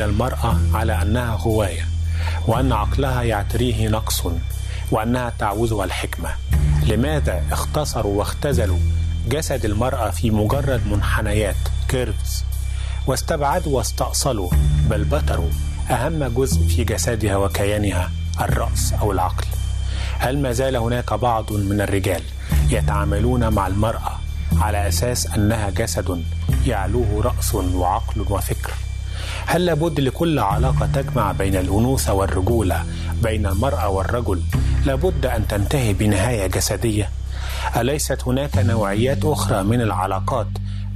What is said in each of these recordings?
إلى المرأة على أنها هواية وأن عقلها يعتريه نقص وأنها تعوزها الحكمة. لماذا اختصروا واختزلوا جسد المرأة في مجرد منحنيات؟ كيرفز. واستبعدوا واستأصلوا بل بتروا أهم جزء في جسدها وكيانها الرأس أو العقل. هل ما زال هناك بعض من الرجال يتعاملون مع المرأة على أساس أنها جسد يعلوه رأس وعقل وفكر؟ هل لابد لكل علاقة تجمع بين الأنوثة والرجولة بين المرأة والرجل؟ لابد أن تنتهي بنهاية جسدية؟ أليست هناك نوعيات أخرى من العلاقات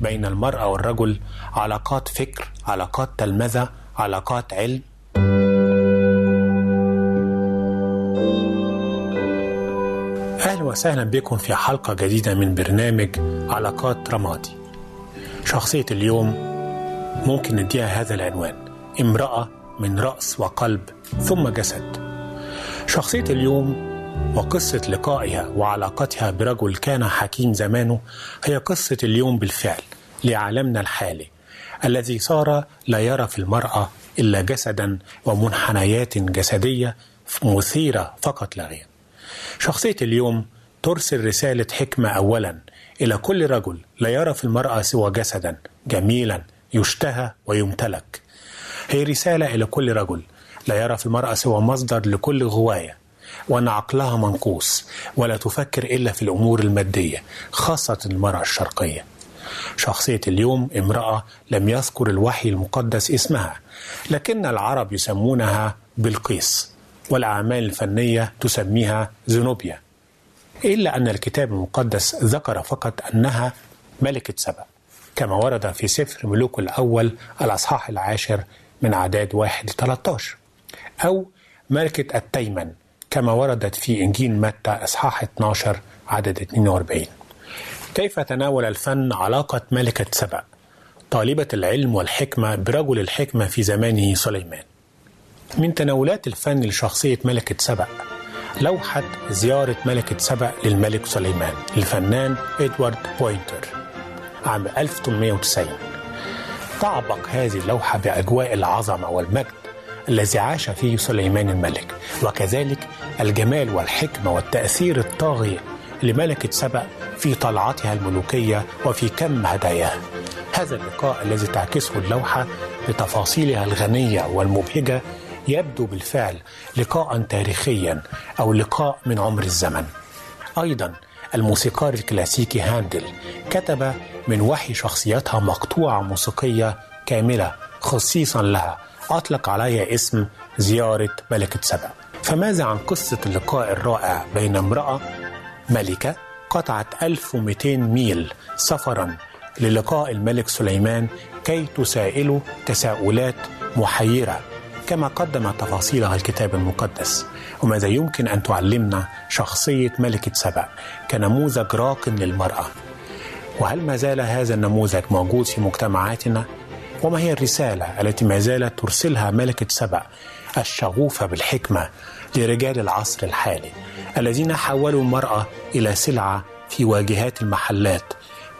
بين المرأة والرجل؟ علاقات فكر علاقات تلمذة علاقات علم؟ أهلا وسهلا بكم في حلقة جديدة من برنامج علاقات رمادي. شخصية اليوم ممكن نديها هذا العنوان. امرأة من رأس وقلب ثم جسد. شخصية اليوم وقصة لقائها وعلاقتها برجل كان حكيم زمانه هي قصة اليوم بالفعل لعالمنا الحالي الذي صار لا يرى في المرأة إلا جسدا ومنحنيات جسدية مثيرة فقط لا غير شخصية اليوم ترسل رسالة حكمة أولا إلى كل رجل لا يرى في المرأة سوى جسدا جميلا يشتهى ويمتلك. هي رسالة إلى كل رجل. لا يرى في المرأة سوى مصدر لكل غواية وأن عقلها منقوص ولا تفكر إلا في الأمور المادية خاصة المرأة الشرقية. شخصية اليوم امرأة لم يذكر الوحي المقدس اسمها لكن العرب يسمونها بلقيس والأعمال الفنية تسميها زنوبيا إلا أن الكتاب المقدس ذكر فقط أنها ملكة سبأ. كما ورد في سفر ملوك الأول الأصحاح العاشر من عداد واحد 13 أو ملكة التيمن كما وردت في إنجيل متى إصحاح 12 عدد 42 كيف تناول الفن علاقة ملكة سبأ؟ طالبة العلم والحكمة برجل الحكمة في زمانه سليمان. من تناولات الفن لشخصية ملكة سبأ لوحة زيارة ملكة سبأ للملك سليمان للفنان إدوارد بوينتر. عام 1890 تعبق هذه اللوحة بأجواء العظمة والمجد الذي عاش فيه سليمان الملك وكذلك الجمال والحكمة والتأثير الطاغي لملكة سبأ في طلعتها الملوكية وفي كم هداياها. هذا اللقاء الذي تعكسه اللوحة بتفاصيلها الغنية والمبهجة يبدو بالفعل لقاء تاريخيا أو لقاء من عمر الزمن. أيضا الموسيقار الكلاسيكي هاندل كتب من وحي شخصيتها مقطوعة موسيقية كاملة خصيصا لها. أطلق عليها اسم زيارة ملكة سبأ. فماذا عن قصة اللقاء الرائع بين امرأة ملكة قطعت 1200 ميل سفرا للقاء الملك سليمان كي تسائله تساؤلات محيرة كما قدم تفاصيلها الكتاب المقدس. وماذا يمكن أن تعلمنا شخصية ملكة سبأ كنموذج راق للمرأة؟ وهل ما زال هذا النموذج موجود في مجتمعاتنا؟ وما هي الرسالة التي ما زالت ترسلها ملكة سبأ الشغوفة بالحكمة لرجال العصر الحالي الذين حولوا المرأة إلى سلعة في واجهات المحلات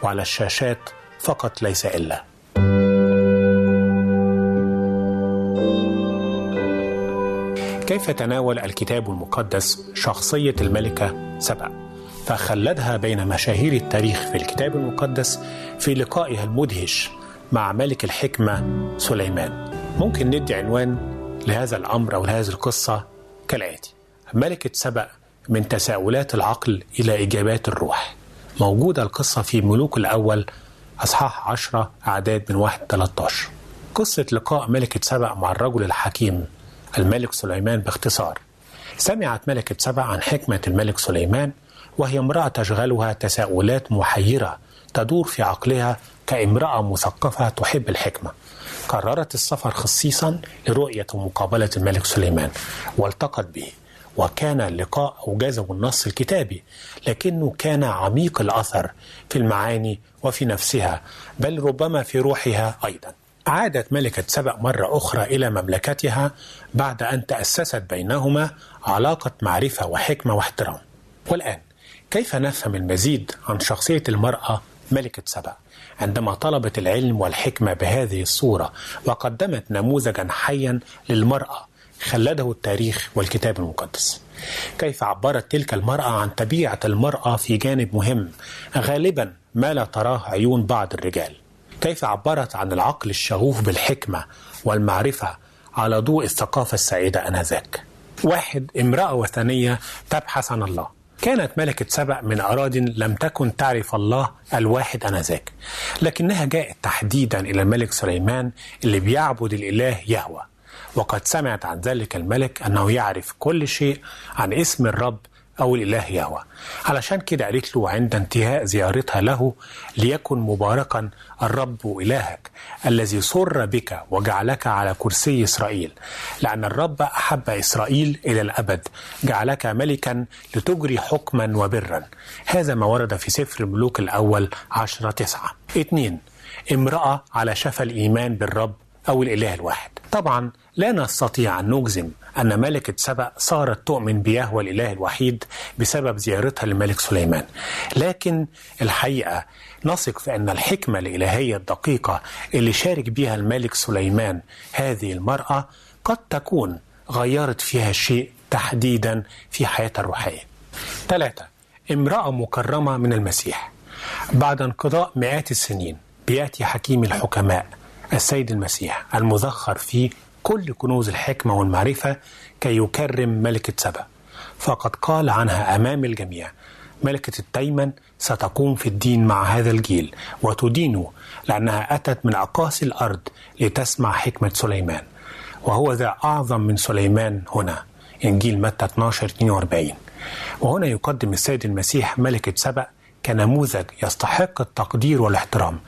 وعلى الشاشات فقط ليس إلا؟ كيف تناول الكتاب المقدس شخصية الملكة سبأ فخلدها بين مشاهير التاريخ في الكتاب المقدس في لقائها المدهش مع ملك الحكمة سليمان. ممكن ندي عنوان لهذا الأمر أو لهذه القصة كالآتي. ملكة سبأ من تساؤلات العقل إلى إجابات الروح. موجودة القصة في ملوك الأول أصحاح 10 أعداد من 1 13 قصة لقاء ملكة سبأ مع الرجل الحكيم الملك سليمان باختصار. سمعت ملكة سبأ عن حكمة الملك سليمان وهي امرأة تشغلها تساؤلات محيرة تدور في عقلها كامرأة مثقفة تحب الحكمة. قررت السفر خصيصا لرؤية ومقابلة الملك سليمان والتقت به وكان اللقاء أوجزه النص الكتابي لكنه كان عميق الأثر في المعاني وفي نفسها بل ربما في روحها أيضا. عادت ملكة سبأ مرة أخرى إلى مملكتها بعد أن تأسست بينهما علاقة معرفة وحكمة واحترام. والآن كيف نفهم المزيد عن شخصية المرأة ملكة سبأ؟ عندما طلبت العلم والحكمة بهذه الصورة وقدمت نموذجا حيا للمرأة خلده التاريخ والكتاب المقدس. كيف عبرت تلك المرأة عن طبيعة المرأة في جانب مهم؟ غالبا ما لا تراه عيون بعض الرجال. كيف عبرت عن العقل الشغوف بالحكمة والمعرفة على ضوء الثقافة السائدة آنذاك؟ واحد امرأة وثنية تبحث عن الله. كانت ملكة سبأ من أراض لم تكن تعرف الله الواحد آنذاك. لكنها جاءت تحديدا إلى الملك سليمان اللي بيعبد الإله يهوه وقد سمعت عن ذلك الملك أنه يعرف كل شيء عن اسم الرب أو الإله يهوه علشان كده قالت له عند انتهاء زيارتها له ليكن مباركا الرب إلهك الذي سر بك وجعلك على كرسي إسرائيل. لأن الرب أحب إسرائيل إلى الأبد جعلك ملكا لتجري حكما وبرا. هذا ما ورد في سفر الملوك الأول عشرة تسعة. اثنين امرأة على شفا الإيمان بالرب أو الإله الواحد. طبعا لا نستطيع أن نجزم أن ملكة سبأ صارت تؤمن بيهوى الإله الوحيد بسبب زيارتها للملك سليمان. لكن الحقيقة نثق في أن الحكمة الإلهية الدقيقة اللي شارك بها الملك سليمان هذه المرأة قد تكون غيرت فيها شيء تحديدا في حياتها الروحية. ثلاثة امرأة مكرمة من المسيح. بعد انقضاء مئات السنين بيأتي حكيم الحكماء. السيد المسيح المذخر في كل كنوز الحكمة والمعرفة كي يكرم ملكة سبأ. فقد قال عنها أمام الجميع ملكة التيمن ستقوم في الدين مع هذا الجيل وتدينه لأنها أتت من أقاصي الأرض لتسمع حكمة سليمان. وهو ذا أعظم من سليمان هنا إنجيل متى 12 42 وهنا يقدم السيد المسيح ملكة سبأ كنموذج يستحق التقدير والاحترام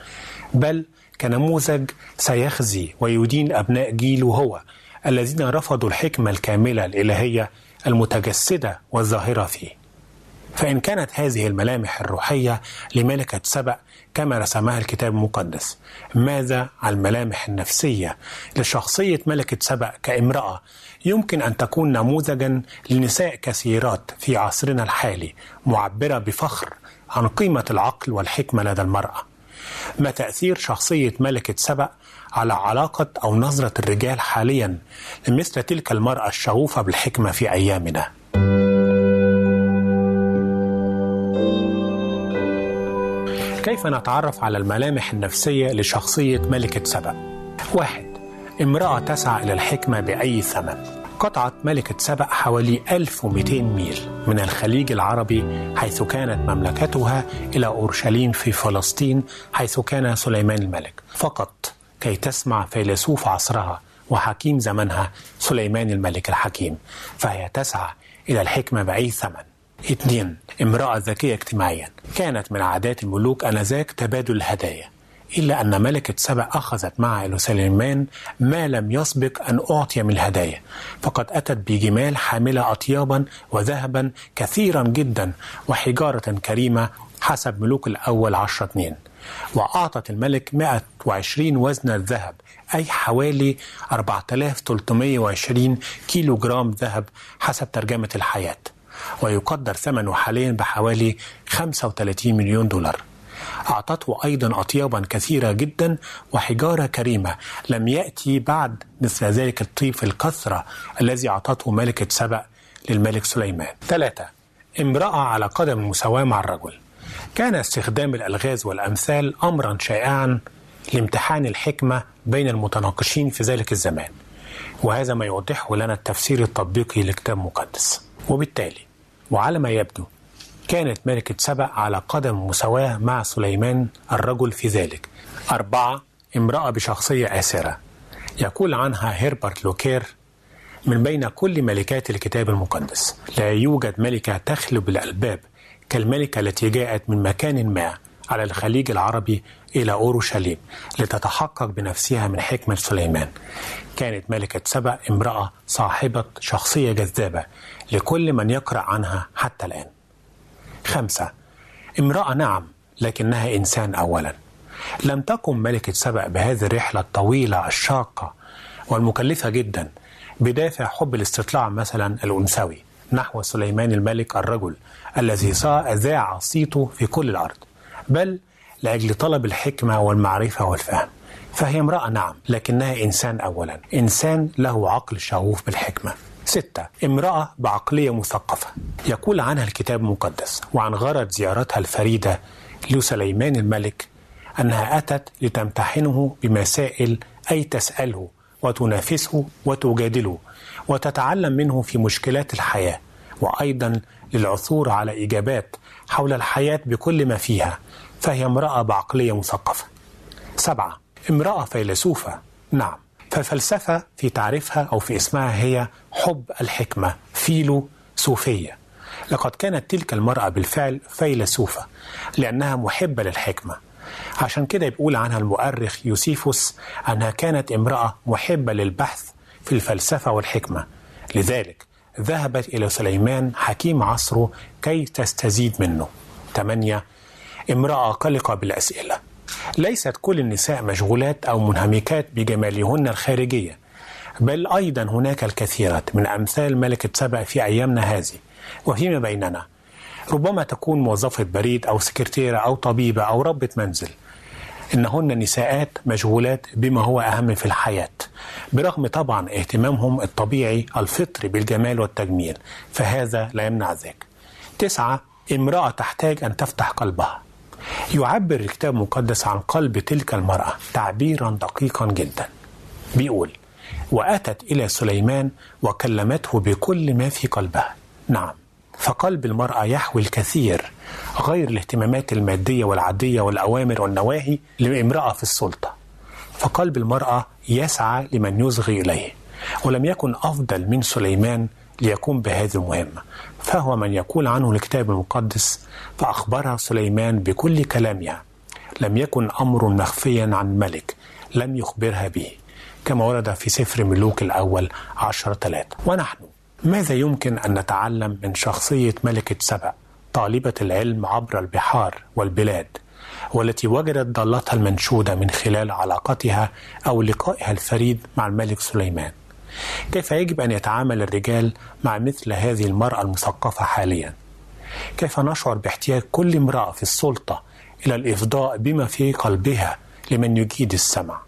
بل كنموذج سيخزي ويدين أبناء جيله هو الذين رفضوا الحكمة الكاملة الإلهية المتجسدة والظاهرة فيه. فإن كانت هذه الملامح الروحية لملكة سبأ كما رسمها الكتاب المقدس ماذا عن الملامح النفسية لشخصية ملكة سبأ كامرأة يمكن أن تكون نموذجا لنساء كثيرات في عصرنا الحالي معبرة بفخر عن قيمة العقل والحكمة لدى المرأة؟ ما تأثير شخصية ملكة سبأ على علاقة أو نظرة الرجال حاليا لمثل تلك المرأة الشغوفة بالحكمة في أيامنا كيف نتعرف على الملامح النفسية لشخصية ملكة سبأ؟ واحد امرأة تسعى إلى الحكمة بأي ثمن قطعت ملكة سبأ حوالي 1200 ميل من الخليج العربي حيث كانت مملكتها إلى أورشليم في فلسطين حيث كان سليمان الملك. فقط كي تسمع فيلسوف عصرها وحكيم زمنها سليمان الملك الحكيم فهي تسعى إلى الحكمة بأي ثمن. اثنين امرأة ذكية اجتماعيا. كانت من عادات الملوك أنذاك تبادل الهدايا. إلا أن ملكة سبأ أخذت معها إلى سليمان ما لم يسبق أن أعطي من الهدايا. فقد أتت بجمال حاملة أطيابا وذهبا كثيرا جدا وحجارة كريمة حسب ملوك الأول عشرة اثنين. وأعطت الملك 120 وزن الذهب أي حوالي 4320 كيلو جرام ذهب حسب ترجمة الحياة. ويقدر ثمنه حاليا بحوالي 35 مليون دولار. أعطته أيضا أطيابا كثيرة جدا وحجارة كريمة. لم يأتي بعد مثل ذلك الطيب الكثرة الذي أعطته ملكة سبأ للملك سليمان. ثلاثة امرأة على قدم المساواة مع الرجل. كان استخدام الألغاز والأمثال أمرا شائعا لامتحان الحكمة بين المتناقشين في ذلك الزمان. وهذا ما يوضحه لنا التفسير التطبيقي لكتاب مقدس وبالتالي وعلى ما يبدو كانت ملكة سبأ على قدم مساواة مع سليمان الرجل في ذلك. أربعة امرأة بشخصية آسرة. يقول عنها هيربرت لوكير من بين كل ملكات الكتاب المقدس. لا يوجد ملكة تخلب الألباب كالملكة التي جاءت من مكان ما على الخليج العربي إلى أورشليم لتتحقق بنفسها من حكمة سليمان. كانت ملكة سبأ امرأة صاحبة شخصية جذابة لكل من يقرأ عنها حتى الآن. خمسة. امرأة نعم لكنها إنسان أولا. لم تقم ملكة سبأ بهذه الرحلة الطويلة الشاقة والمكلفة جدا. بدافع حب الاستطلاع مثلا الأنثوي نحو سليمان الملك الرجل الذي أذاع صيته في كل الأرض. بل لأجل طلب الحكمة والمعرفة والفهم. فهي امرأة نعم لكنها إنسان أولا. إنسان له عقل شغوف بالحكمة. ستة. امرأة بعقلية مثقفة. يقول عنها الكتاب المقدس وعن غرض زيارتها الفريدة لسليمان الملك أنها أتت لتمتحنه بمسائل أي تسأله وتنافسه وتجادله وتتعلم منه في مشكلات الحياة وأيضا للعثور على إجابات حول الحياة بكل ما فيها. فهي امرأة بعقلية مثقفة. سبعة. امرأة فيلسوفة. نعم. فالفلسفة في تعريفها أو في اسمها هي حب الحكمة فيلو صوفية. لقد كانت تلك المرأة بالفعل فيلسوفة لأنها محبة للحكمة. عشان كده بيقول عنها المؤرخ يوسيفوس أنها كانت امرأة محبة للبحث في الفلسفة والحكمة. لذلك ذهبت إلى سليمان حكيم عصره كي تستزيد منه. 8 امرأة قلقة بالأسئلة. ليست كل النساء مشغولات أو منهمكات بجمالهن الخارجية بل أيضا هناك الكثيرات من أمثال ملكة سبأ في أيامنا هذه وفيما بيننا. ربما تكون موظفة بريد أو سكرتيرة أو طبيبة أو ربة منزل. إنهن نساءات مشغولات بما هو أهم في الحياة برغم طبعا اهتمامهم الطبيعي الفطري بالجمال والتجميل فهذا لا يمنع ذلك. تسعة امرأة تحتاج أن تفتح قلبها. يعبر الكتاب المقدس عن قلب تلك المرأة تعبيرا دقيقا جدا. بيقول وأتت إلى سليمان وكلمته بكل ما في قلبها. نعم فقلب المرأة يحوي الكثير غير الاهتمامات المادية والعادية والأوامر والنواهي لامرأة في السلطة. فقلب المرأة يسعى لمن يصغي إليه ولم يكن أفضل من سليمان ليقوم بهذه المهمة. فهو من يقول عنه الكتاب المقدس فأخبرها سليمان بكل كلامها. لم يكن أمر مخفيا عن ملك لم يخبرها به كما ورد في سفر ملوك الأول عشر ثلاثة ونحن ماذا يمكن أن نتعلم من شخصية ملكة سبأ طالبة العلم عبر البحار والبلاد والتي وجدت ضالتها المنشودة من خلال علاقتها أو لقائها الفريد مع الملك سليمان؟ كيف يجب أن يتعامل الرجال مع مثل هذه المرأة المثقفة حاليا؟ كيف نشعر باحتياج كل امرأة في السلطة إلى الإفضاء بما في قلبها لمن يجيد السمع؟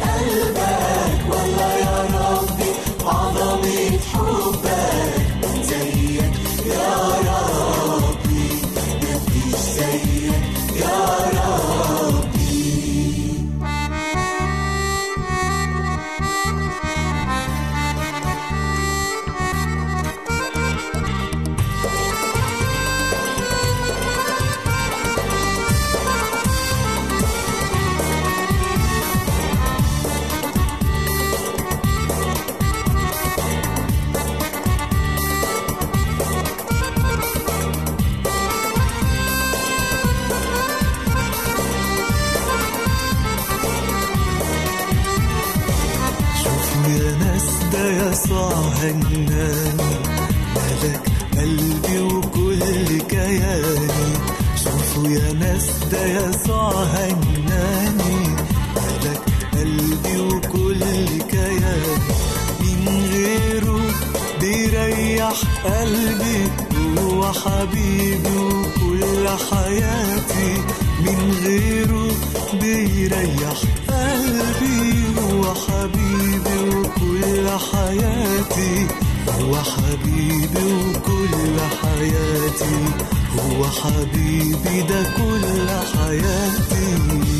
kalba انت يسوع قلبي وكل كيان من غيره بيريح قلبي. هو حبيبي وكل حياتي. من غيره بيريح قلبي. هو حبيبي وكل حياتي. هو حبيبي وكل حياتي. هو حبيبي ده كل حياتي.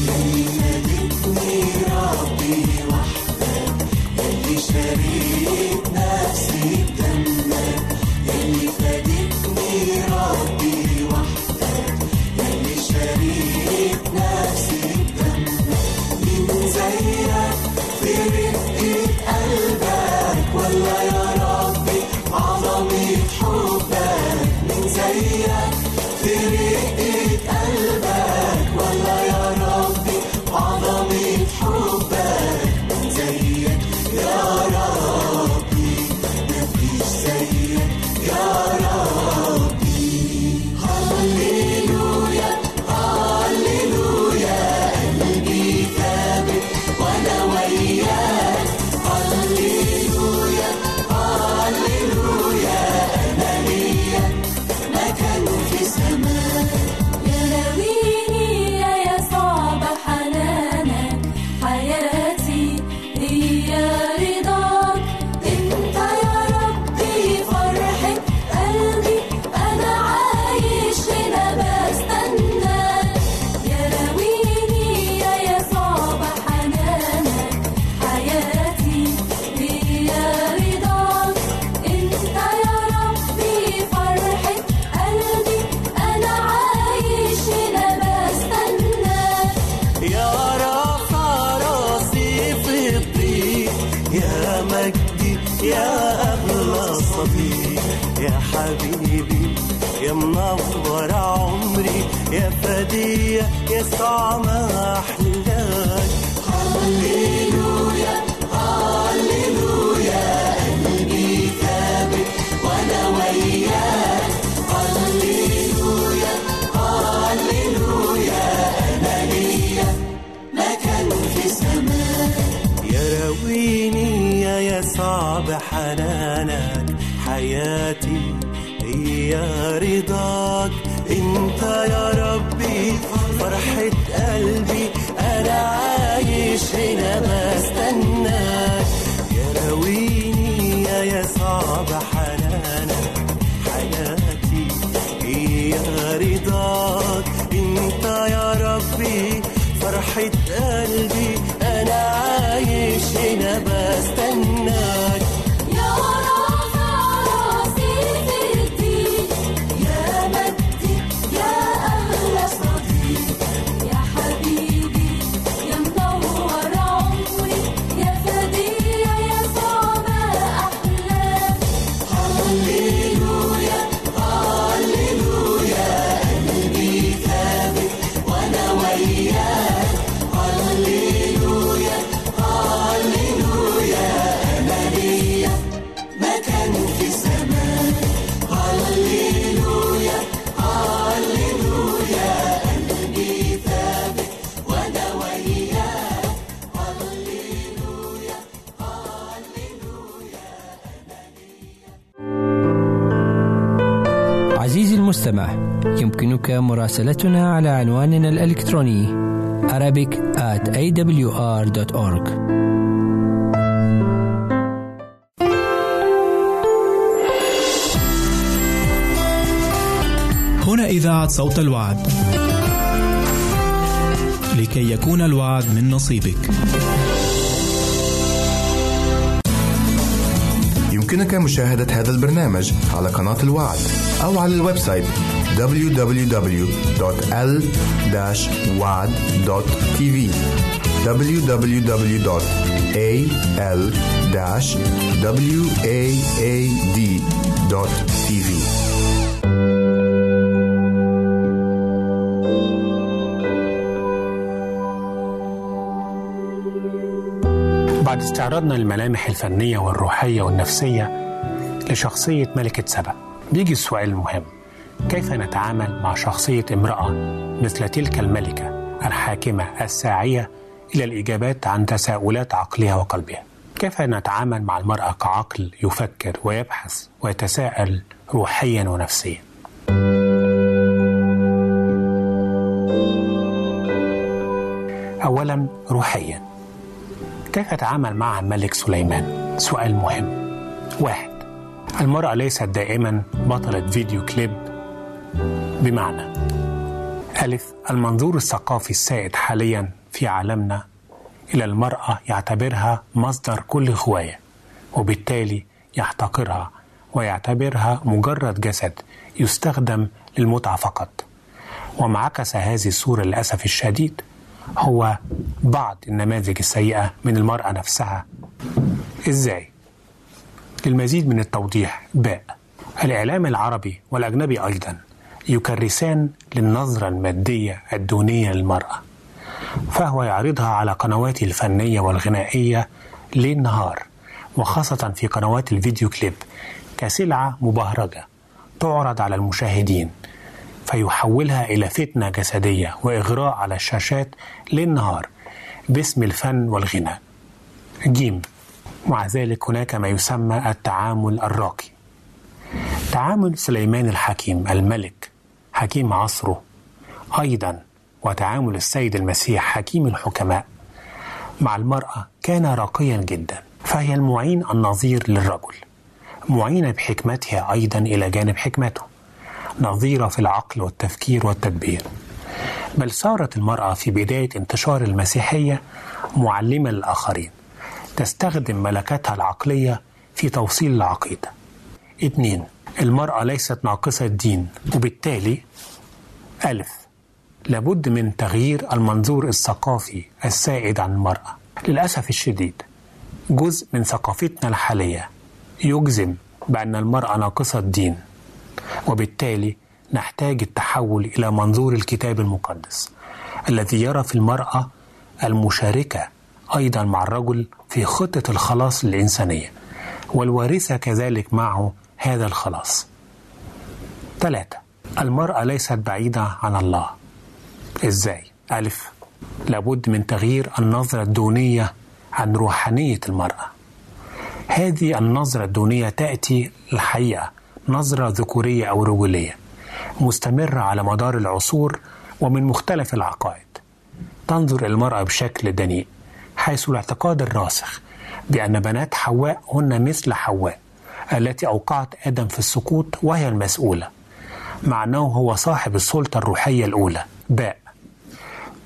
night. يمكنك مراسلتنا على عنواننا الإلكتروني Arabic at awr.org هنا إذاعة صوت الوعد. لكي يكون الوعد من نصيبك. يمكنك مشاهدة هذا البرنامج على قناة الوعد أو على ال website www.l-wad.tv www.al-waad.tv بعد استعراضنا الملامح الفنية والروحية والنفسية لشخصية ملكة سبأ. بيجي السؤال المهم. كيف نتعامل مع شخصية امرأة مثل تلك الملكة الحاكمة الساعية إلى الإجابات عن تساؤلات عقلها وقلبها كيف نتعامل مع المرأة كعقل يفكر ويبحث ويتساءل روحيا ونفسيا أولا روحيا كيف أتعامل مع الملك سليمان؟ سؤال مهم. واحد المرأة ليست دائما بطلة فيديو كليب بمعنى ألف المنظور الثقافي السائد حاليا في عالمنا إلى المرأة يعتبرها مصدر كل هواية وبالتالي يحتقرها ويعتبرها مجرد جسد يستخدم للمتعة فقط. ومعكس هذه الصورة للأسف الشديد هو بعض النماذج السيئة من المرأة نفسها. إزاي؟ للمزيد من التوضيح باء الإعلام العربي والأجنبي أيضا. يكرسان للنظرة المادية الدونية للمرأة فهو يعرضها على قنواته الفنية والغنائية ليل نهار وخاصة في قنوات الفيديو كليب كسلعة مبهرجة تعرض على المشاهدين فيحولها إلى فتنة جسدية وإغراء على الشاشات ليل نهار باسم الفن والغناء. جيم مع ذلك هناك ما يسمى التعامل الراقي. تعامل سليمان الحكيم الملك حكيم عصره. أيضا وتعامل السيد المسيح حكيم الحكماء. مع المرأة كان راقيا جدا فهي المعين النظير للرجل. معينة بحكمتها أيضا إلى جانب حكمته. نظيرة في العقل والتفكير والتدبير. بل صارت المرأة في بداية انتشار المسيحية معلمة للآخرين. تستخدم ملكتها العقلية في توصيل العقيدة. اثنين المرأة ليست ناقصة دين وبالتالي ألف. لابد من تغيير المنظور الثقافي السائد عن المرأة. للأسف الشديد جزء من ثقافتنا الحالية يجزم بأن المرأة ناقصة دين وبالتالي نحتاج التحول إلى منظور الكتاب المقدس الذي يرى في المرأة المشاركة أيضا مع الرجل في خطة الخلاص للإنسانية والوارثة كذلك معه هذا الخلاص. ثلاثة المرأة ليست بعيدة عن الله. إزاي؟ ألف لابد من تغيير النظرة الدونية عن روحانية المرأة. هذه النظرة الدونية تأتي الحقيقة نظرة ذكورية أو رجولية مستمرة على مدار العصور ومن مختلف العقائد. تنظر المرأة بشكل دنيء حيث الاعتقاد الراسخ بأن بنات حواء هن مثل حواء. التي أوقعت آدم في السقوط وهي المسؤولة مع أنه هو صاحب السلطة الروحية الأولى. باء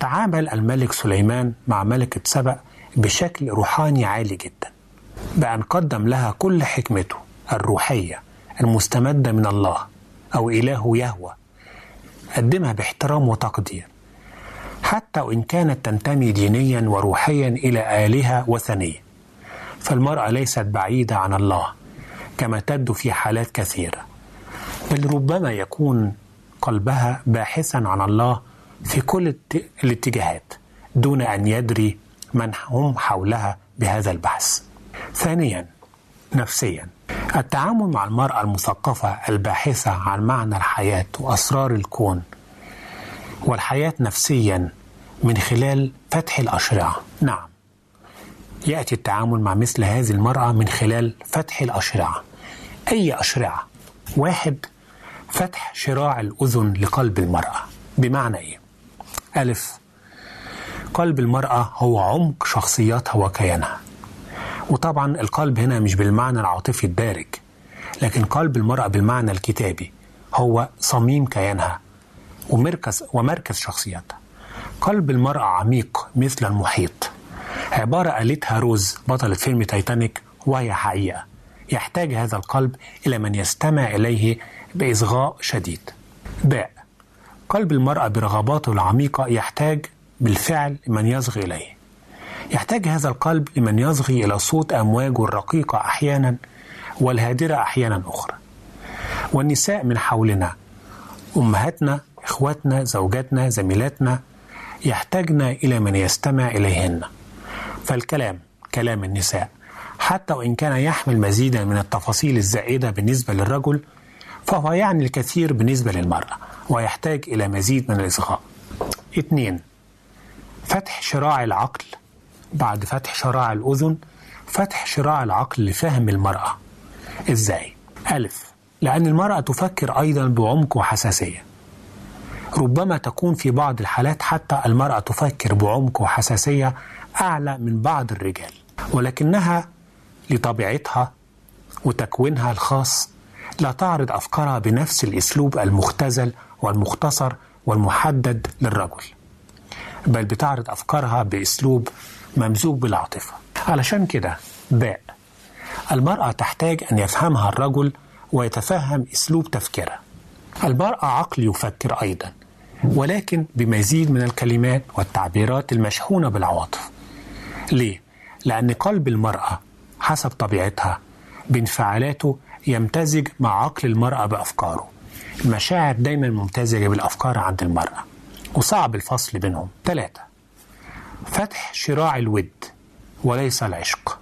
تعامل الملك سليمان مع ملكة سبأ بشكل روحاني عالي جدا بأن قدم لها كل حكمته الروحية المستمدة من الله أو إله يهوى. قدمها باحترام وتقدير حتى وإن كانت تنتمي دينيا وروحيا إلى آلهة وثنية. فالمرأة ليست بعيدة عن الله. كما تبدو في حالات كثيرة. بل ربما يكون قلبها باحثا عن الله في كل الاتجاهات دون أن يدري من هم حولها بهذا البحث. ثانيا نفسيا. التعامل مع المرأة المثقفة الباحثة عن معنى الحياة وأسرار الكون والحياة نفسيا من خلال فتح الأشرعة نعم يأتي التعامل مع مثل هذه المرأة من خلال فتح الأشرعة أي أشرعة. واحد فتح شراع الأذن لقلب المرأة. بمعنى إيه؟ ألف قلب المرأة هو عمق شخصيتها وكيانها. وطبعا القلب هنا مش بالمعنى العاطفي الدارج لكن قلب المرأة بالمعنى الكتابي هو صميم كيانها ومركز ومركز شخصيتها. قلب المرأة عميق مثل المحيط. عبارة قالتها روز بطلة فيلم تايتانيك وهي حقيقة. يحتاج هذا القلب إلى من يستمع إليه بإصغاء شديد. باء قلب المرأة برغباته العميقة يحتاج بالفعل من يصغي إليه. يحتاج هذا القلب لمن يصغي إلى صوت أمواجه الرقيقة أحيانا والهادرة أحيانا أخرى. والنساء من حولنا أمهاتنا إخواتنا زوجاتنا زميلاتنا يحتاجن إلى من يستمع إليهن. فالكلام كلام النساء حتى وإن كان يحمل مزيدا من التفاصيل الزائدة بالنسبة للرجل فهو يعني الكثير بالنسبة للمرأة ويحتاج إلى مزيد من الإصغاء. اثنين فتح شراع العقل. بعد فتح شراع الأذن فتح شراع العقل لفهم المرأة. إزاي؟ ألف لأن المرأة تفكر أيضا بعمق وحساسية. ربما تكون في بعض الحالات حتى المرأة تفكر بعمق وحساسية أعلى من بعض الرجال ولكنها لطبيعتها وتكوينها الخاص لا تعرض أفكارها بنفس الأسلوب المختزل والمختصر والمحدد للرجل بل بتعرض أفكارها بأسلوب ممزوج بالعاطفة. علشان كده باء المرأة تحتاج أن يفهمها الرجل ويتفهم أسلوب تفكيرها. المرأة عقل يفكر أيضا ولكن بمزيد من الكلمات والتعبيرات المشحونة بالعواطف. ليه؟ لأن قلب المرأة حسب طبيعتها. بانفعالاته يمتزج مع عقل المرأة بأفكاره. المشاعر دايما ممتزجة بالأفكار عند المرأة وصعب الفصل بينهم. ثلاثة فتح شراع الود وليس العشق.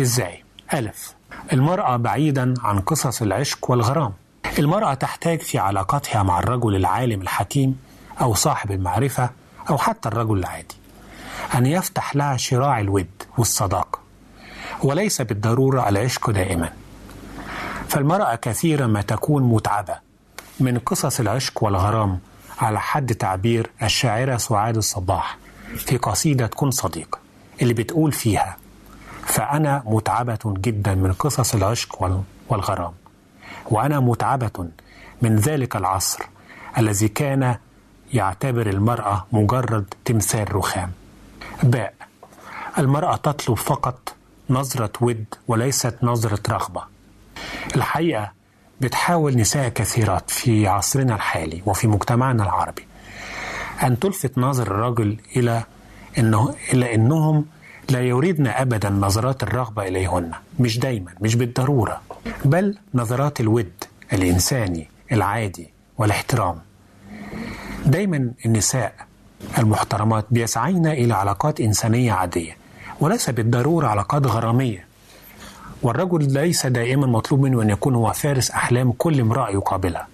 إزاي؟ ألف المرأة بعيدا عن قصص العشق والغرام. المرأة تحتاج في علاقتها مع الرجل العالم الحكيم أو صاحب المعرفة أو حتى الرجل العادي. أن يفتح لها شراع الود والصداقة. وليس بالضرورة العشق دائما. فالمرأة كثيرا ما تكون متعبة. من قصص العشق والغرام على حد تعبير الشاعرة سعاد الصباح في قصيدة كن صديق اللي بتقول فيها فأنا متعبة جدا من قصص العشق وال- والغرام. وأنا متعبة من ذلك العصر الذي كان يعتبر المرأة مجرد تمثال رخام. باء. المرأة تطلب فقط نظرة ود وليست نظرة رغبة. الحقيقة بتحاول نساء كثيرات في عصرنا الحالي وفي مجتمعنا العربي أن تلفت نظر الرجل إلى إنه إلى إنهم لا يريدن أبدا نظرات الرغبة إليهن مش دايما مش بالضرورة بل نظرات الود الإنساني العادي والاحترام. دايما النساء المحترمات بيسعين إلى علاقات إنسانية عادية. وليس بالضرورة علاقات غرامية. والرجل ليس دائما مطلوب منه أن يكون هو فارس أحلام كل امرأة يقابلها.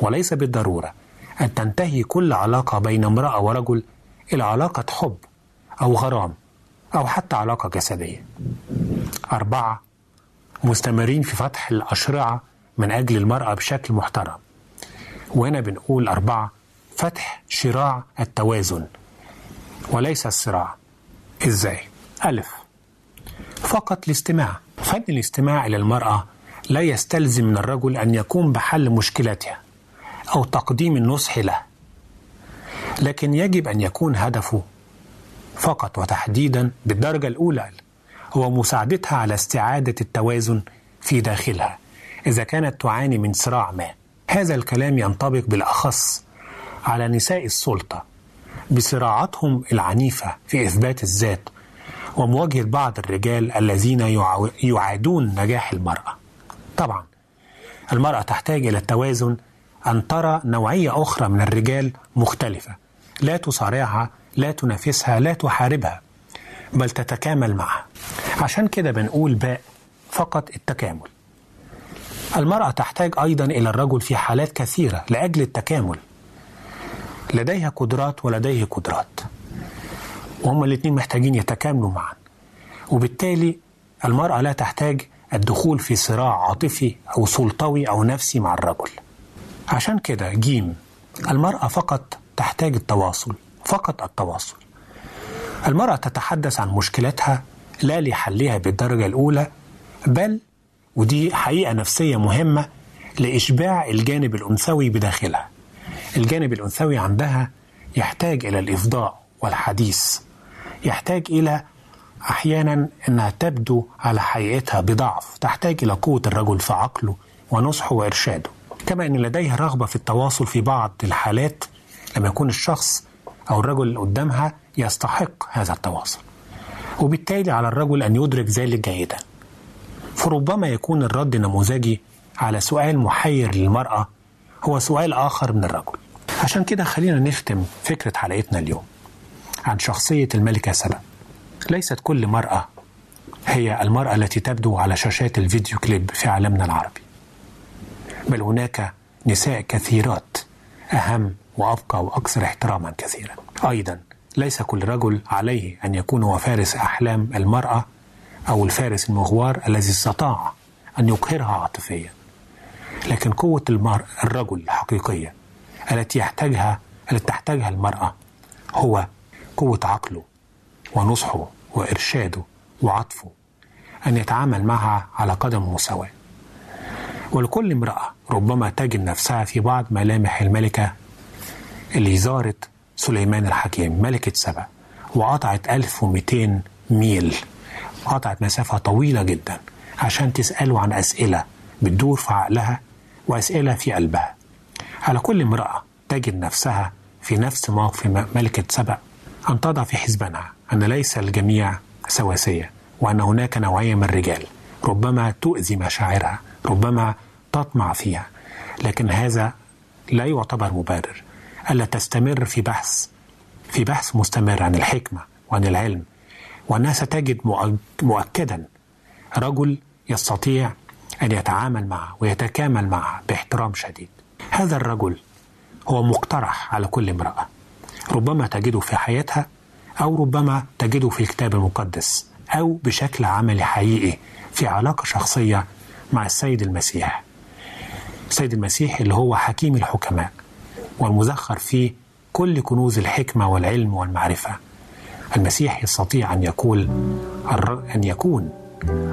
وليس بالضرورة أن تنتهي كل علاقة بين امرأة ورجل إلى علاقة حب أو غرام أو حتى علاقة جسدية. أربعة مستمرين في فتح الأشرعة من أجل المرأة بشكل محترم. وهنا بنقول أربعة فتح شراع التوازن. وليس الصراع. إزاي؟ ألف. فقط الاستماع. فن الاستماع إلى المرأة لا يستلزم من الرجل أن يقوم بحل مشكلتها أو تقديم النصح له. لكن يجب أن يكون هدفه فقط وتحديدا بالدرجة الأولى هو مساعدتها على استعادة التوازن في داخلها. إذا كانت تعاني من صراع ما. هذا الكلام ينطبق بالأخص على نساء السلطة بصراعاتهم العنيفة في إثبات الذات ومواجهة بعض الرجال الذين يعادون نجاح المرأة. طبعا المرأة تحتاج إلى التوازن أن ترى نوعية أخرى من الرجال مختلفة. لا تصارعها لا تنافسها لا تحاربها بل تتكامل معها. عشان كده بنقول باء فقط التكامل. المرأة تحتاج أيضا إلى الرجل في حالات كثيرة لأجل التكامل. لديها قدرات ولديه قدرات. وهما الاثنين محتاجين يتكاملوا معا. وبالتالي المرأة لا تحتاج الدخول في صراع عاطفي أو سلطوي أو نفسي مع الرجل. عشان كده جيم المرأة فقط تحتاج التواصل فقط التواصل. المرأة تتحدث عن مشكلتها لا لحلها بالدرجة الأولى بل ودي حقيقة نفسية مهمة لإشباع الجانب الأنثوي بداخلها. الجانب الأنثوي عندها يحتاج إلى الإفضاء والحديث. يحتاج إلى أحيانا أنها تبدو على حقيقتها بضعف تحتاج إلى قوة الرجل في عقله ونصحه وإرشاده. كما أن لديها رغبة في التواصل في بعض الحالات لما يكون الشخص أو الرجل اللي قدامها يستحق هذا التواصل. وبالتالي على الرجل أن يدرك ذلك جيدا. فربما يكون الرد نموذجي على سؤال محير للمرأة هو سؤال آخر من الرجل. عشان كده خلينا نختم فكرة حلقتنا اليوم. عن شخصية الملكة سبا ليست كل مرأة هي المرأة التي تبدو على شاشات الفيديو كليب في عالمنا العربي. بل هناك نساء كثيرات أهم وأبقى وأكثر احتراما كثيرا. أيضا ليس كل رجل عليه أن يكون هو فارس أحلام المرأة أو الفارس المغوار الذي استطاع أن يقهرها عاطفيا. لكن قوة المر... الرجل الحقيقية التي يحتاجها التي تحتاجها المرأة هو قوة عقله ونصحه وإرشاده وعطفه أن يتعامل معها على قدم مساواة. ولكل امرأة ربما تجد نفسها في بعض ملامح الملكة اللي زارت سليمان الحكيم ملكة سبأ وقطعت 1200 ميل. قطعت مسافة طويلة جدا عشان تسأله عن أسئلة بتدور في عقلها وأسئلة في قلبها. على كل امرأة تجد نفسها في نفس موقف ملكة سبأ. أن تضع في حسبانها أن ليس الجميع سواسية وأن هناك نوعية من الرجال. ربما تؤذي مشاعرها ربما تطمع فيها لكن هذا لا يعتبر مبرر. ألا تستمر في بحث في بحث مستمر عن الحكمة وعن العلم وأنها ستجد مؤ- مؤكدا رجل يستطيع أن يتعامل معه ويتكامل معه باحترام شديد. هذا الرجل هو مقترح على كل امرأة. ربما تجده في حياتها أو ربما تجده في الكتاب المقدس أو بشكل عملي حقيقي في علاقة شخصية مع السيد المسيح. السيد المسيح اللي هو حكيم الحكماء والمزخر فيه كل كنوز الحكمة والعلم والمعرفة. المسيح يستطيع أن يقول أن يكون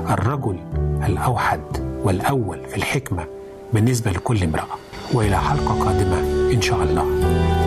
الرجل الأوحد والأول في الحكمة بالنسبة لكل امرأة. وإلى حلقة قادمة إن شاء الله.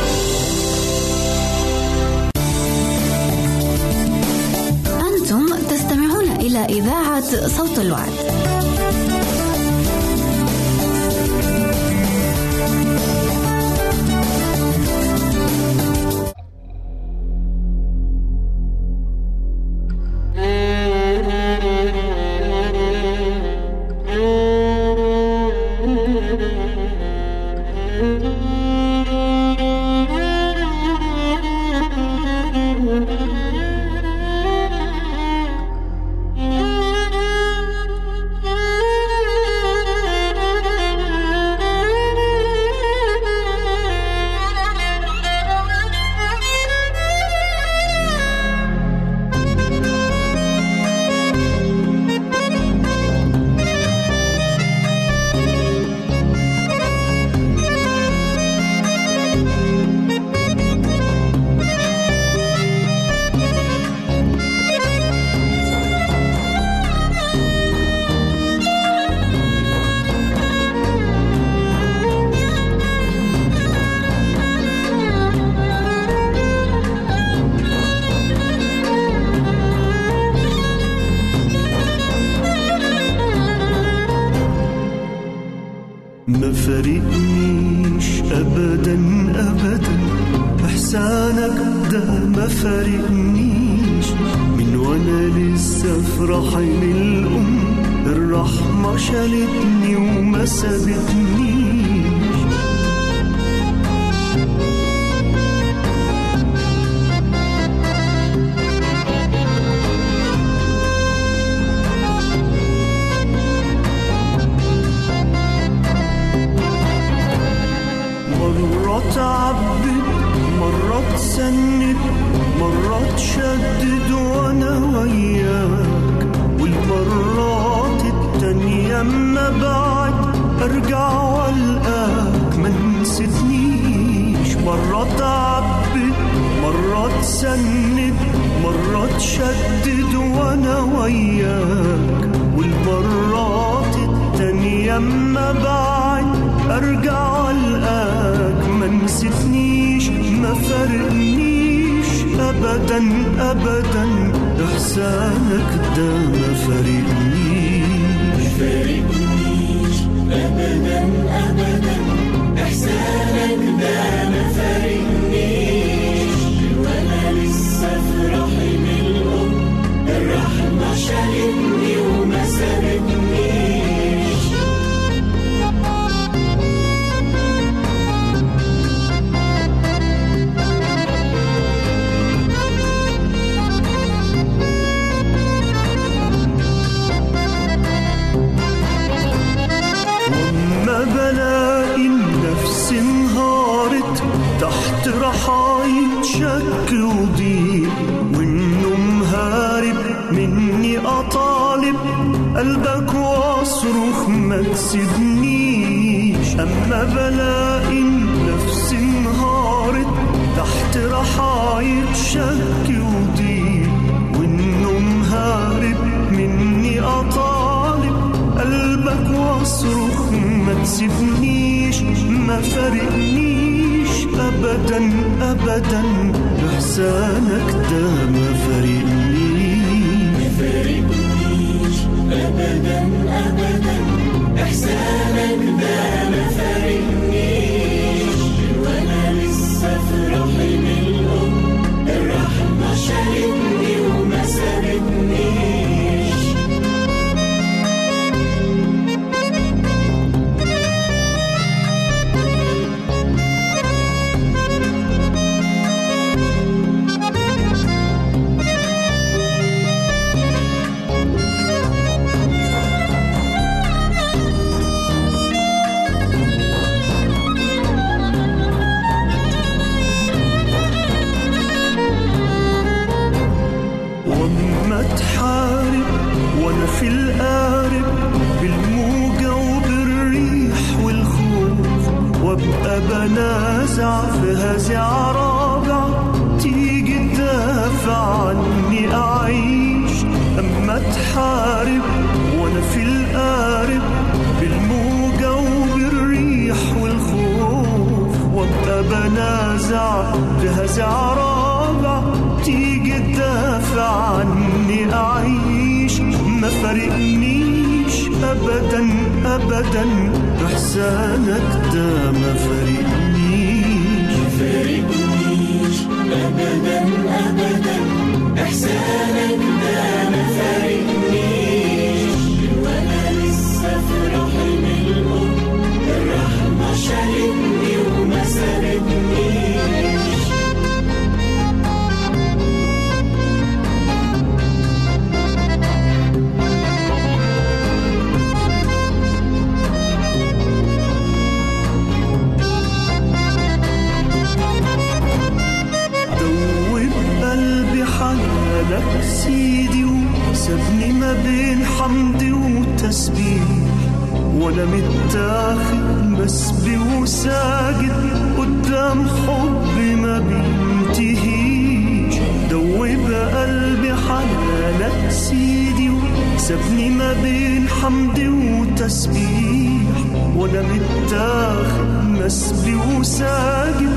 إذاعة صوت الوعد. فارقنيش ابدا ابدا. إحسانك ده ما فارقنيش. ما فارقنيش ابدا ابدا. إحسانك ده ما فارقنيش. وأنا لسه في رحم الأم الرحمة شالتني بنازع في هزع رابع تيجي تدافع عني أعيش. أما تحارب وأنا في القارب بالموجة وبالريح والخوف. وابقى بنازع في هزع رابع تيجي تدافع عني أعيش. ما فرقنيش أبدا أبدا. إحسانك ده ما فرقنيش. أبدا أبدا إحسانك ده ما فرقنيش وأنا لسه في رحم الرحمة شالتني وسابني ما بين حمد وتسبيح وأنا متاخد مسبي وساجد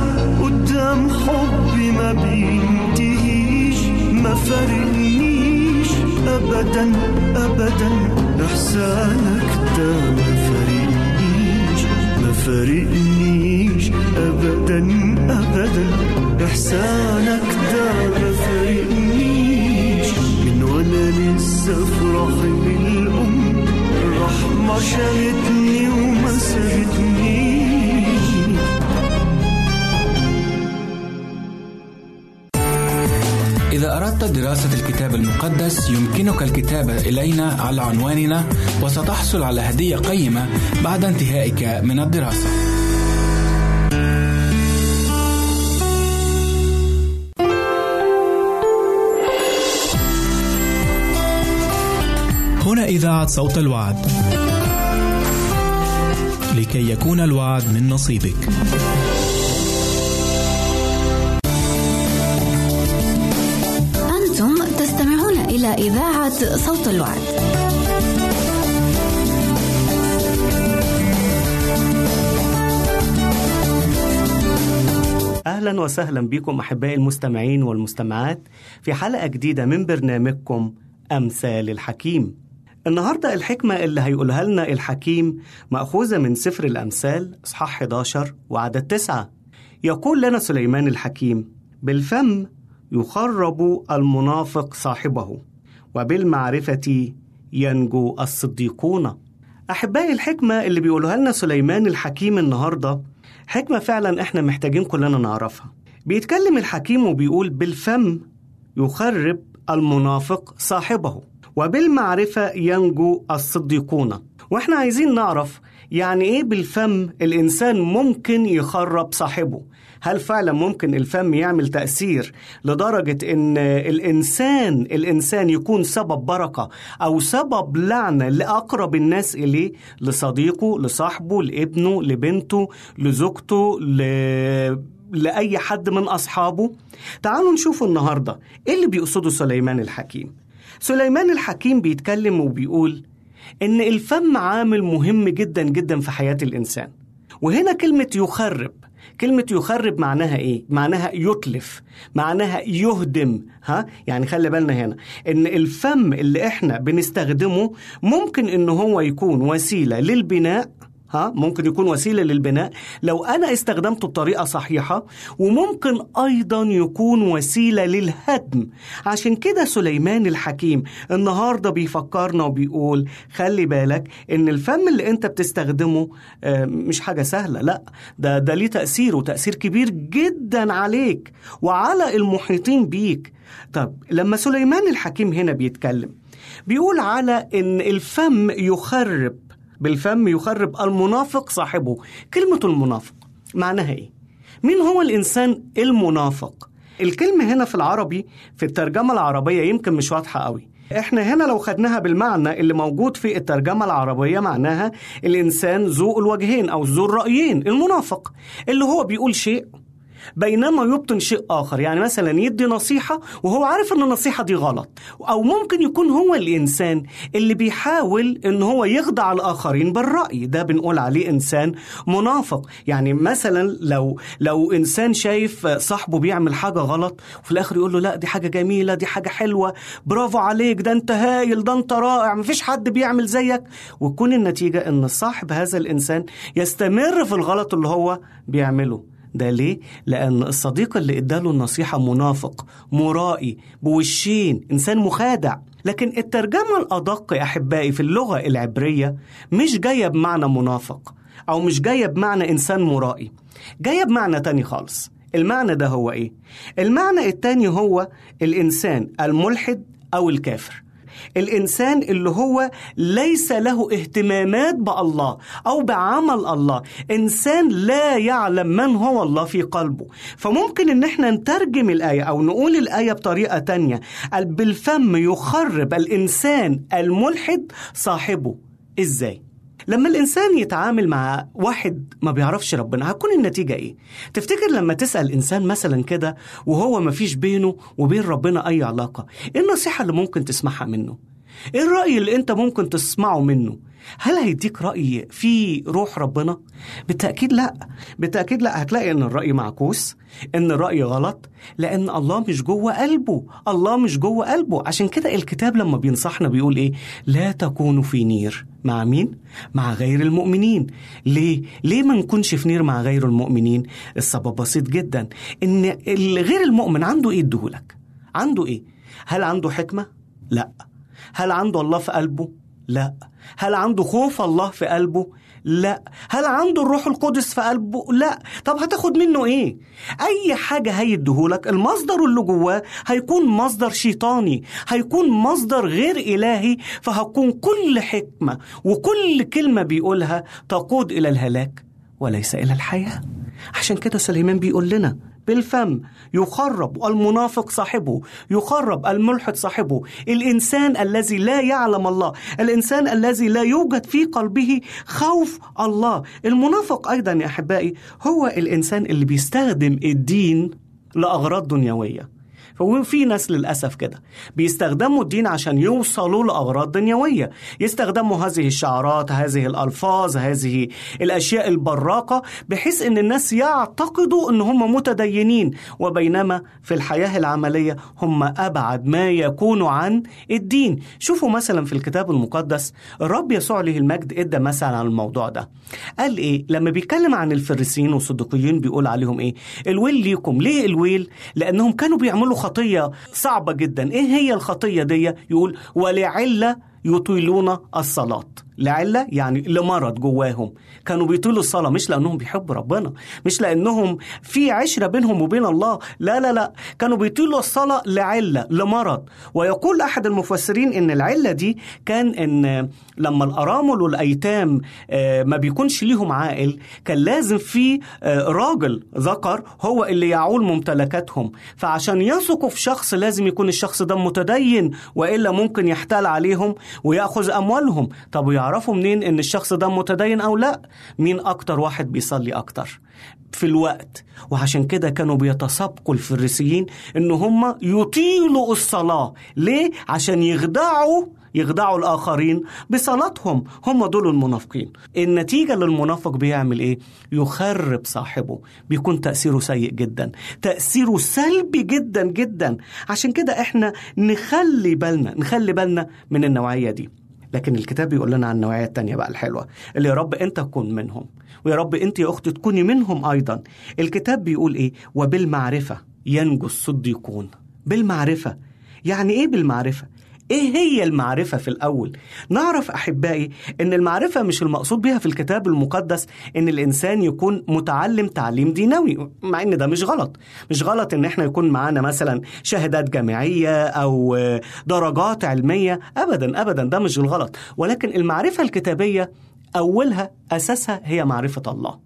قدام حبي ما بينتهيش ما فارقنيش ابدا ابدا إحسانك ده ما فارقنيش ما فارقنيش ابدا ابدا إحسانك ده لسه في رحم الأم الرحمة شالتني وما سابتنيش إذا أردت دراسة الكتاب المقدس يمكنك الكتابة إلينا على عنواننا وستحصل على هدية قيمة بعد انتهائك من الدراسة. هنا إذاعة صوت الوعد. لكي يكون الوعد من نصيبك. أنتم تستمعون إلى إذاعة صوت الوعد. أهلا وسهلا بكم أحبائي المستمعين والمستمعات في حلقة جديدة من برنامجكم أمثال الحكيم النهاردة الحكمة اللي هيقولها لنا الحكيم مأخوذة من سفر الأمثال إصحاح 11 وعدد 9 يقول لنا سليمان الحكيم بالفم يخرب المنافق صاحبه وبالمعرفة ينجو الصديقون. أحبائي الحكمة اللي بيقولها لنا سليمان الحكيم النهاردة حكمة فعلا إحنا محتاجين كلنا نعرفها. بيتكلم الحكيم وبيقول بالفم يخرب المنافق صاحبه. وبالمعرفة ينجو الصديقون. وإحنا عايزين نعرف يعني إيه بالفم الإنسان ممكن يخرب صاحبه؟ هل فعلا ممكن الفم يعمل تأثير لدرجة إن الإنسان الإنسان يكون سبب بركة أو سبب لعنة لأقرب الناس إليه؟ لصديقه لصاحبه لابنه لبنته لزوجته ل... لأي حد من أصحابه؟ تعالوا نشوف النهاردة. إيه اللي بيقصده سليمان الحكيم؟ سليمان الحكيم بيتكلم وبيقول إن الفم عامل مهم جدا جدا في حياة الإنسان. وهنا كلمة يخرب. كلمة يخرب معناها إيه؟ معناها يتلف. معناها يهدم. ها؟ يعني خلي بالنا هنا. إن الفم اللي إحنا بنستخدمه ممكن إن هو يكون وسيلة للبناء ها ممكن يكون وسيلة للبناء. لو أنا استخدمته بطريقه صحيحة وممكن أيضا يكون وسيلة للهدم. عشان كده سليمان الحكيم النهارده بيفكرنا وبيقول خلي بالك إن الفم اللي أنت بتستخدمه آه، مش حاجة سهلة لأ ده ده ليه تأثير وتأثير كبير جدا عليك وعلى المحيطين بيك. طب لما سليمان الحكيم هنا بيتكلم بيقول على إن الفم يخرب بالفم يخرب المنافق صاحبه كلمة المنافق معناها إيه؟ مين هو الإنسان المنافق؟ الكلمة هنا في العربي في الترجمة العربية يمكن مش واضحة قوي إحنا هنا لو خدناها بالمعنى اللي موجود في الترجمة العربية معناها الإنسان ذو الوجهين أو ذو الرأيين المنافق اللي هو بيقول شيء بينما يبطن شيء آخر. يعني مثلا يدي نصيحة وهو عارف أن النصيحة دي غلط. أو ممكن يكون هو الإنسان اللي بيحاول أن هو يخدع الآخرين بالرأي. ده بنقول عليه إنسان منافق. يعني مثلا لو لو إنسان شايف صاحبه بيعمل حاجة غلط وفي الآخر يقول له لا دي حاجة جميلة دي حاجة حلوة برافو عليك ده أنت هايل ده أنت رائع مفيش حد بيعمل زيك. وتكون النتيجة أن صاحب هذا الإنسان يستمر في الغلط اللي هو بيعمله. ده ليه؟ لأن الصديق اللي إداله النصيحة منافق مرائي بوشين إنسان مخادع لكن الترجمة الأدق يا أحبائي في اللغة العبرية مش جاية بمعنى منافق أو مش جاية بمعنى إنسان مرائي جاية بمعنى تاني خالص المعنى ده هو إيه؟ المعنى التاني هو الإنسان الملحد أو الكافر الإنسان اللي هو ليس له اهتمامات بالله أو بعمل الله. إنسان لا يعلم من هو الله في قلبه. فممكن إن إحنا نترجم الآية أو نقول الآية بطريقة تانية. بالفم يخرب الإنسان الملحد صاحبه. إزاي؟ لما الإنسان يتعامل مع واحد ما بيعرفش ربنا هتكون النتيجة إيه؟ تفتكر لما تسأل إنسان مثلا كده وهو ما فيش بينه وبين ربنا أي علاقة إيه النصيحة اللي ممكن تسمعها منه؟ إيه الرأي اللي انت ممكن تسمعه منه هل هيديك رأي في روح ربنا؟ بالتأكيد لا بالتأكيد لا هتلاقي إن الرأي معكوس إن الرأي غلط لأن الله مش جوه قلبه الله مش جوه قلبه عشان كده الكتاب لما بينصحنا بيقول إيه لا تكونوا في نير مع مين؟ مع غير المؤمنين ليه؟ ليه ما نكونش في نير مع غير المؤمنين؟ السبب بسيط جدا إن غير المؤمن عنده إيه اديهولك؟ عنده إيه؟ هل عنده حكمة؟ لا هل عنده الله في قلبه؟ لا هل عنده خوف الله في قلبه؟ لا هل عنده الروح القدس في قلبه؟ لا طب هتاخد منه إيه؟ أي حاجة هيديهولك المصدر اللي جواه هيكون مصدر شيطاني هيكون مصدر غير إلهي فهتكون كل حكمة وكل كلمة بيقولها تقود إلى الهلاك وليس إلى الحياة عشان كده سليمان بيقول لنا بالفم. يخرب المنافق صاحبه. يخرب الملحد صاحبه. الإنسان الذي لا يعلم الله الإنسان الذي لا يوجد في قلبه خوف الله. المنافق أيضا يا أحبائي هو الإنسان اللي بيستخدم الدين لأغراض دنيوية. ففي ناس للأسف كده بيستخدموا الدين عشان يوصلوا لأغراض دنيوية. يستخدموا هذه الشعارات هذه الألفاظ هذه الأشياء البراقة بحيث أن الناس يعتقدوا أن هم متدينين. وبينما في الحياة العملية هم أبعد ما يكونوا عن الدين. شوفوا مثلا في الكتاب المقدس الرب يسوع له المجد إدى مثلا عن الموضوع ده. قال إيه؟ لما بيتكلم عن الفريسيين والصديقيين بيقول عليهم إيه؟ الويل ليكم. ليه الويل؟ لأنهم كانوا بيعملوا خطية صعبة جدا. إيه هي الخطية دي؟ يقول ولعلة يطيلون الصلاة. لعلة يعني لمرض جواهم. كانوا بيطيلوا الصلاة مش لأنهم بيحبوا ربنا مش لأنهم في عشرة بينهم وبين الله. لا لا لا. كانوا بيطيلوا الصلاة لعلة لمرض. ويقول أحد المفسرين إن العلة دي كان إن لما الأرامل والأيتام ما بيكونش ليهم عائل كان لازم في راجل ذكر هو اللي يعول ممتلكاتهم. فعشان يثقوا في شخص لازم يكون الشخص ده متدين وإلا ممكن يحتال عليهم ويأخذ أموالهم. طب ويعرفوا منين إن الشخص ده متدين أو لأ؟ مين أكتر واحد بيصلي أكتر؟ في الوقت. وعشان كده كانوا بيتسابقوا الفريسيين إن هم يطيلوا الصلاة. ليه؟ عشان يخدعوا يخدعوا الآخرين بصلاتهم. هم دول المنافقين. النتيجة للمنافق بيعمل إيه؟ يخرب صاحبه. بيكون تأثيره سيء جدا. تأثيره سلبي جدا جدا. عشان كده إحنا نخلي بالنا نخلي بالنا من النوعية دي. لكن الكتاب بيقول لنا عن النوعية التانية بقى الحلوة اللي يا رب أنت تكون منهم ويا رب أنت يا أختي تكوني منهم أيضا. الكتاب بيقول إيه؟ وبالمعرفة ينجو الصديقون. بالمعرفة. يعني إيه بالمعرفة؟ إيه هي المعرفة في الأول؟ نعرف أحبائي إن المعرفة مش المقصود بها في الكتاب المقدس إن الإنسان يكون متعلم تعليم دينوي، مع إن ده مش غلط، مش غلط إن إحنا يكون معانا مثلا شهادات جامعية أو درجات علمية، أبدا أبدا ده مش الغلط، ولكن المعرفة الكتابية أولها أساسها هي معرفة الله.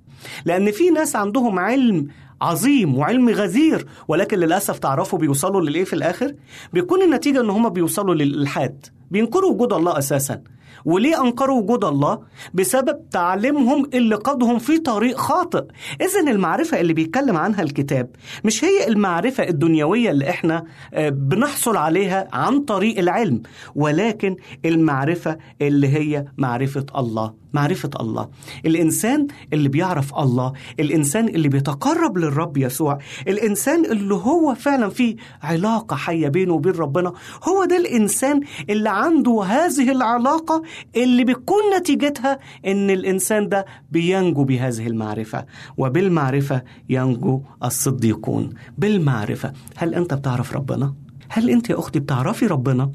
لأن في ناس عندهم علم عظيم وعلم غزير ولكن للأسف تعرفوا بيوصلوا للإيه في الآخر؟ بيكون النتيجه إن هم بيوصلوا للالحاد بينكروا وجود الله أساسا. وليه أنكروا وجود الله؟ بسبب تعليمهم اللي قادهم في طريق خاطئ. اذا المعرفة اللي بيتكلم عنها الكتاب مش هي المعرفة الدنيوية اللي إحنا بنحصل عليها عن طريق العلم ولكن المعرفة اللي هي معرفة الله معرفة الله. الإنسان اللي بيعرف الله الإنسان اللي بيتقرب للرب يسوع الإنسان اللي هو فعلا فيه علاقة حية بينه وبين ربنا هو ده الإنسان اللي عنده هذه العلاقة اللي بتكون نتيجتها إن الإنسان ده بينجو بهذه المعرفة. وبالمعرفة ينجو الصديقون. بالمعرفة. هل أنت بتعرف ربنا؟ هل أنت يا أختي بتعرفي ربنا؟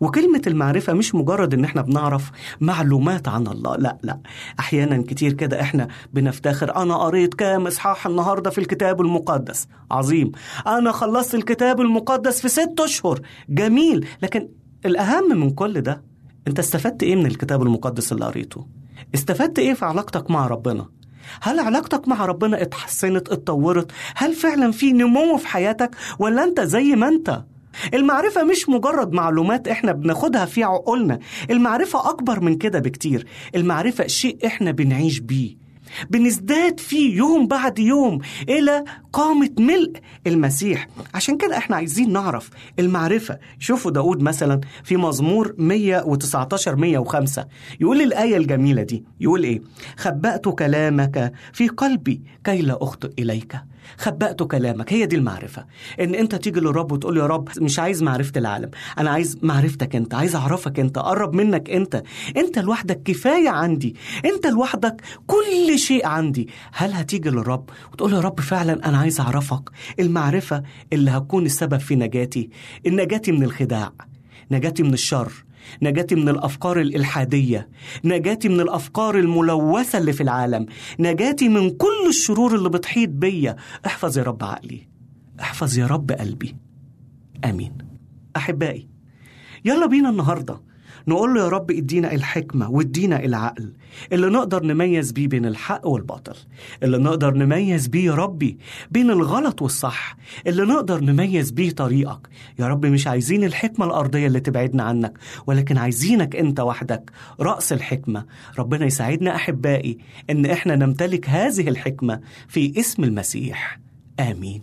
وكلمة المعرفة مش مجرد إن إحنا بنعرف معلومات عن الله. لا لا. أحيانا كتير كده إحنا بنفتخر أنا قريت كام إصحاح النهاردة في الكتاب المقدس. عظيم. أنا خلصت الكتاب المقدس في ست أشهر. جميل. لكن الأهم من كل ده انت استفدت إيه من الكتاب المقدس اللي قريته؟ استفدت إيه في علاقتك مع ربنا؟ هل علاقتك مع ربنا اتحسنت اتطورت؟ هل فعلا في نمو في حياتك؟ ولا انت زي ما انت؟ المعرفة مش مجرد معلومات إحنا بناخدها في عقولنا المعرفة أكبر من كده بكتير. المعرفة شيء إحنا بنعيش بيه. بنزداد فيه يوم بعد يوم إلى قامة ملء المسيح. عشان كده إحنا عايزين نعرف المعرفة. شوفوا داود مثلا في مزمور 119 105 يقول الآية الجميلة دي. يقول إيه؟ خبأت كلامك في قلبي كي لا أخطئ إليك. خبأت كلامك. هي دي المعرفة. إن أنت تيجي للرب وتقول يا رب مش عايز معرفة العالم. أنا عايز معرفتك أنت عايز أعرفك أنت أقرب منك أنت. أنت لوحدك كفاية عندي. أنت لوحدك كل شيء عندي. هل هتيجي للرب وتقول يا رب فعلا أنا عايز أعرفك؟ المعرفة اللي هتكون السبب في نجاتي. النجاتي من الخداع. نجاتي من الشر. نجاتي من الأفكار الإلحادية نجاتي من الأفكار الملوثة اللي في العالم نجاتي من كل الشرور اللي بتحيط بيا. احفظ يا رب عقلي احفظ يا رب قلبي. آمين. أحبائي يلا بينا النهارده نقول له يا رب ادينا الحكمة وادينا العقل. اللي نقدر نميز بيه بين الحق والباطل. اللي نقدر نميز بيه يا ربي بين الغلط والصح. اللي نقدر نميز بيه طريقك. يا رب مش عايزين الحكمة الأرضية اللي تبعدنا عنك ولكن عايزينك أنت وحدك. رأس الحكمة. ربنا يساعدنا أحبائي أن إحنا نمتلك هذه الحكمة في اسم المسيح. آمين.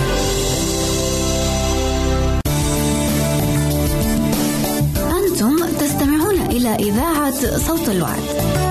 إذاعة صوت الوعد.